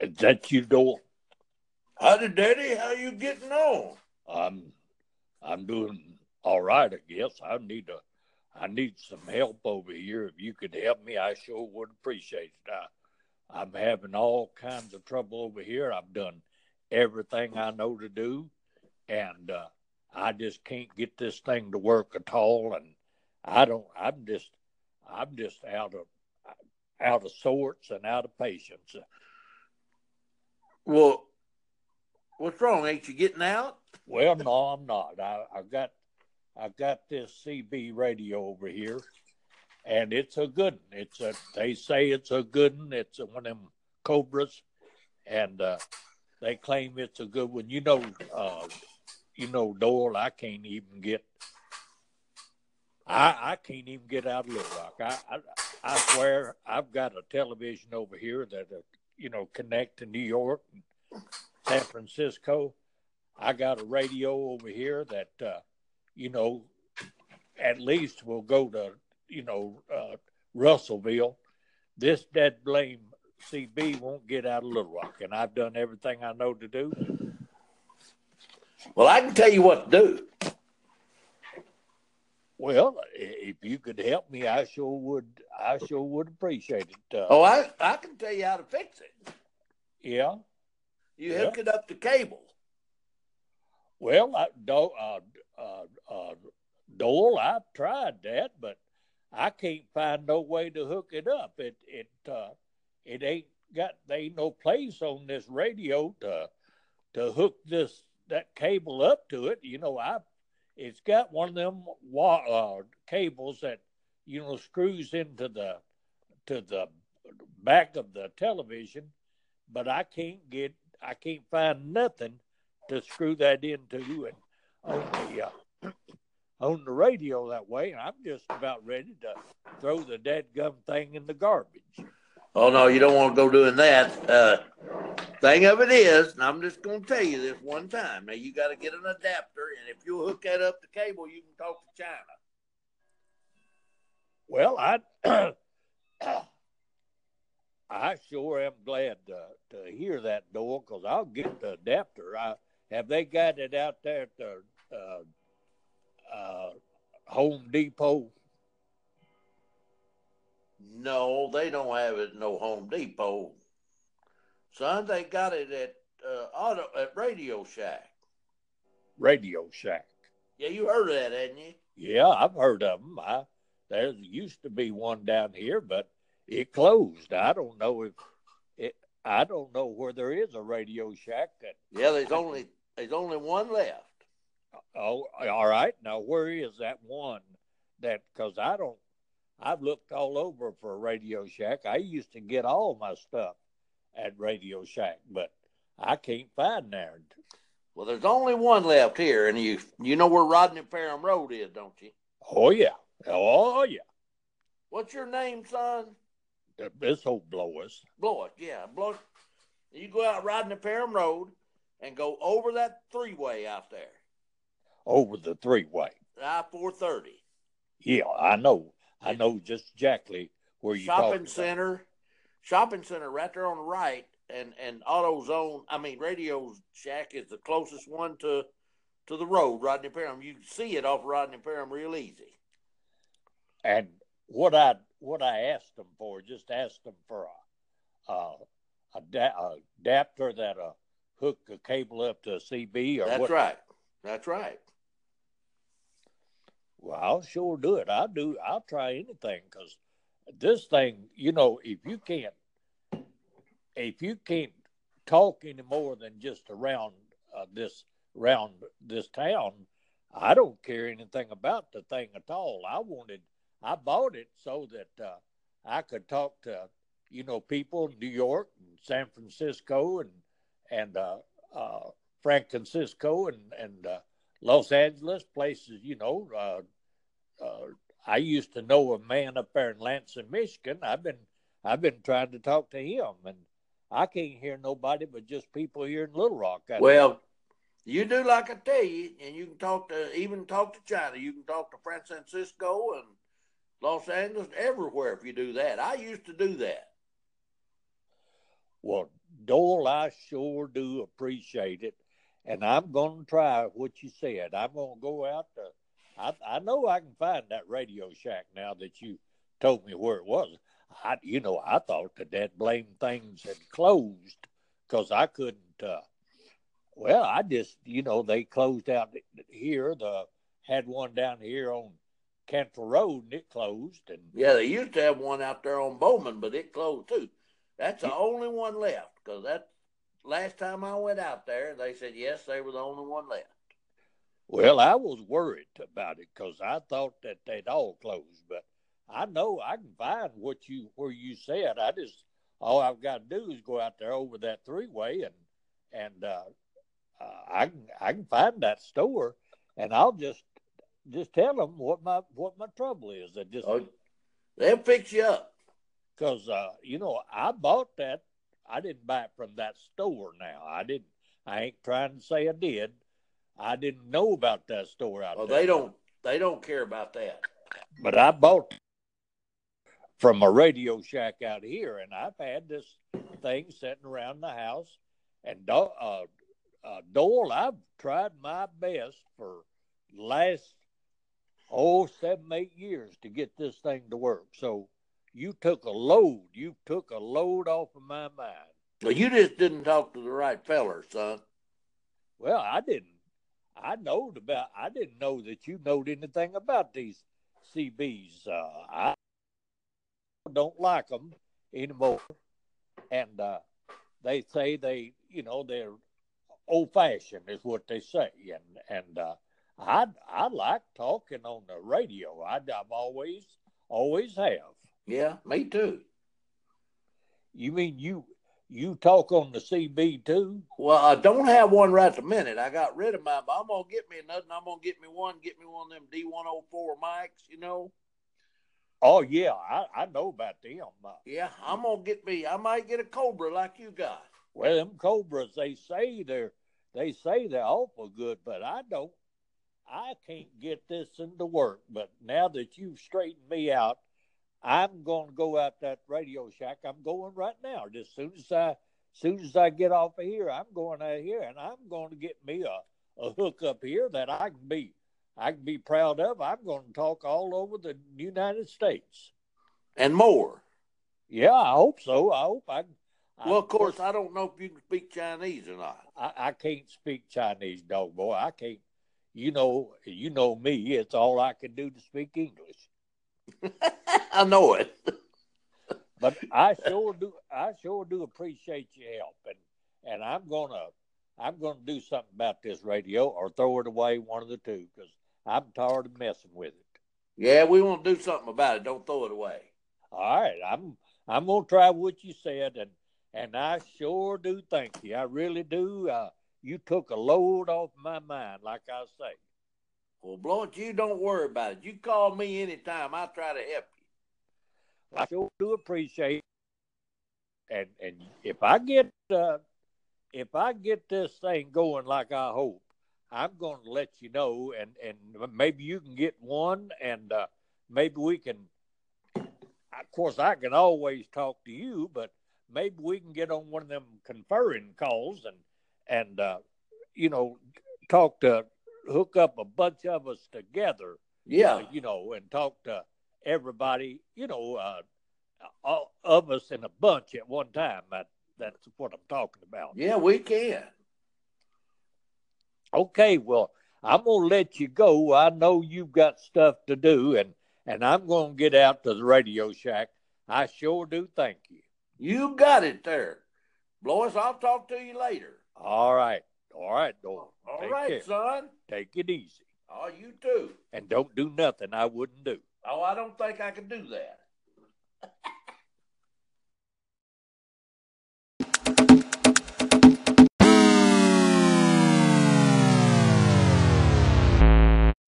Is that you, Doyle? Howdy, Daddy. How you getting on? I'm I'm doing all right, I guess. I need to I need some help over here. If you could help me, I sure would appreciate it. I, I'm having all kinds of trouble over here. I've done everything I know to do, and uh, I just can't get this thing to work at all. And I don't. I'm just. I'm just out of out of sorts and out of patience. Well, what's wrong? Ain't you getting out? Well, no, I'm not. I, I got I got this CB radio over here, and it's a good one. It's a they say it's a good one. It's one of them Cobras, and uh, they claim it's a good one. You know, uh, you know, Doyle. I can't even get. I I can't even get out of Little Rock. I I, I swear I've got a television over here that uh, you know connect to New York, and San Francisco. I got a radio over here that uh, you know at least will go to you know uh, Russellville. This dead blame CB won't get out of Little Rock, and I've done everything I know to do. Well, I can tell you what to do. Well, if you could help me, I sure would. I sure would appreciate it. Uh, Oh, I I can tell you how to fix it. yeah. You Yeah. hook it up to cable. Well, I, Do, uh, uh, uh, Doyle, I've tried that, but I can't find no way to hook it up. It it uh, it ain't got there ain't no place on this radio to to hook this that cable up to it. You know, I it's got one of them wa- uh, cables that you know screws into the to the back of the television, but I can't get I can't find nothing to screw that into and on the uh, on the radio that way. And I'm just about ready to throw the dead gum thing in the garbage. Oh no, you don't want to go doing that. Uh, thing of it is, and I'm just going to tell you this one time. Now you got to get an adapter, and if you hook that up to cable, you can talk to China. Well, I I sure am glad to, to hear that, Doyle, because I'll get the adapter. I, have they got it out there at the uh, uh, Home Depot? No, they don't have it at no Home Depot. Son, they got it at uh, auto at Radio Shack. Radio Shack. Yeah, you heard of that, hadn't you? Yeah, I've heard of them. I, there used to be one down here, but it closed. I don't know if it. I don't know where there is a Radio Shack that. Yeah, there's only there's only one left. Oh, all right. Now, where is that one? That because I don't. I've looked all over for a Radio Shack. I used to get all my stuff at Radio Shack, but I can't find there. Well, there's only one left here, and you you know where Rodney Parham Road is, don't you? Oh yeah, oh yeah. What's your name, son? Uh, this whole blow us. Yeah, blow it. You go out Rodney Parham Road and go over that three way out there, over the three way. I four thirty. Yeah, I know. I know just exactly where you shopping center, shopping center right there on the right, and and AutoZone. I mean, Radio Shack is the closest one to to the road, Rodney Parham. You can see it off Rodney Parham real easy. And what I what I asked them for, just asked them for a a, a, da- a adapter that uh hook a cable up to a CB or That's what? right. That's right. Well, I'll sure do it. I'll do. I'll try anything because this thing, you know, if you can't, if you can't talk any more than just around uh, this around this town, I don't care anything about the thing at all. I wanted, I bought it so that uh, I could talk to, you know, people in New York and San Francisco and and uh, uh, Francisco and and uh, Los Angeles, places, you know. Uh, I used to know a man up there in Lansing, Michigan. I've been I've been trying to talk to him, and I can't hear nobody but just people here in Little Rock. I- Well, you do like I tell you, and you can talk to even talk to China. You can talk to Francisco and Los Angeles, everywhere if you do that. I used to do that. Well, Doyle, I sure do appreciate it, and I'm going to try what you said. I'm going to go out to. I I know I can find that Radio Shack now that you told me where it was. I you know I thought that that blame things had closed because I couldn't. Uh, well, I just you know they closed out here. The had one down here on Cantrell Road and it closed. And yeah, they used to have one out there on Bowman, but it closed too. That's the only one left because that last time I went out there, they said yes, they were the only one left. Well, I was worried about it because I thought that they'd all close, but I know I can find what you where you said. I just all I've got to do is go out there over that three way and and uh, uh, I can I can find that store and I'll just just tell them what my what my trouble is. I just oh, they'll fix you up because uh, you know I bought that. I didn't buy it from that store. Now I didn't. I ain't trying to say I did. I didn't know about that store out there. well, there. they don't. They don't care about that. But I bought from a Radio Shack out here, and I've had this thing sitting around the house. And uh, uh, Doyle, I've tried my best for last oh seven eight years to get this thing to work. So you took a load. You took a load off of my mind. Well, you just didn't talk to the right feller, son. Well, I didn't. I knowed about. I didn't know that you knowed anything about these CBs. Uh, I don't like them anymore, and uh, they say they, you know, they're old fashioned, is what they say, and and uh, I I like talking on the radio. I, I've always always have. Yeah, me too. You mean you you talk on the CB too? Well, I don't have one right the minute. I got rid of mine, but I'm gonna get me another. I'm gonna get me one. Get me one of them D104 mics. You know. Oh yeah, I, I know about them. Uh, yeah, I'm gonna get me. I might get a Cobra like you got. Well, them Cobras, they say they're they say they're awful good, but I don't. I can't get this into work. But now that you've straightened me out, I'm going to go out that Radio Shack. I'm going right now. Just soon as I, soon as I get off of here, I'm going out here, and I'm going to get me a, a hook up here that I can be, I can be proud of. I'm going to talk all over the United States, and more. Yeah, I hope so. I hope I. Well, of course, I don't know if you can speak Chinese or not. I, I can't speak Chinese, dog boy. I can't. You know, you know me. It's all I can do to speak English. I know it. but I sure do. I sure do appreciate your help, and and I'm gonna I'm gonna do something about this radio or throw it away, one of the two, because I'm tired of messing with it. Yeah, we want to do something about it. Don't throw it away. All right, I'm I'm gonna try what you said, and and I sure do thank you. I really do. Uh, you took a load off my mind, like I say. Well, Blanche, you don't worry about it. You call me anytime. I'll try to help you. I sure do appreciate it. And and if I get uh, if I get this thing going like I hope, I'm going to let you know, and and maybe you can get one, and uh, maybe we can. Of course, I can always talk to you, but maybe we can get on one of them conferring calls and and uh, you know talk to hook up a bunch of us together. Yeah, uh, you know, and talk to everybody. You know, uh, all of us in a bunch at one time. That that's what I'm talking about. Yeah, we can. Okay, well, I'm gonna let you go. I know you've got stuff to do, and and I'm gonna get out to the Radio Shack. I sure do. Thank you. You got it there, Lois. I'll talk to you later. All right. All right, Doyle. All Take right, care. son. Take it easy. Oh, you too. And don't do nothing I wouldn't do. Oh, I don't think I can do that.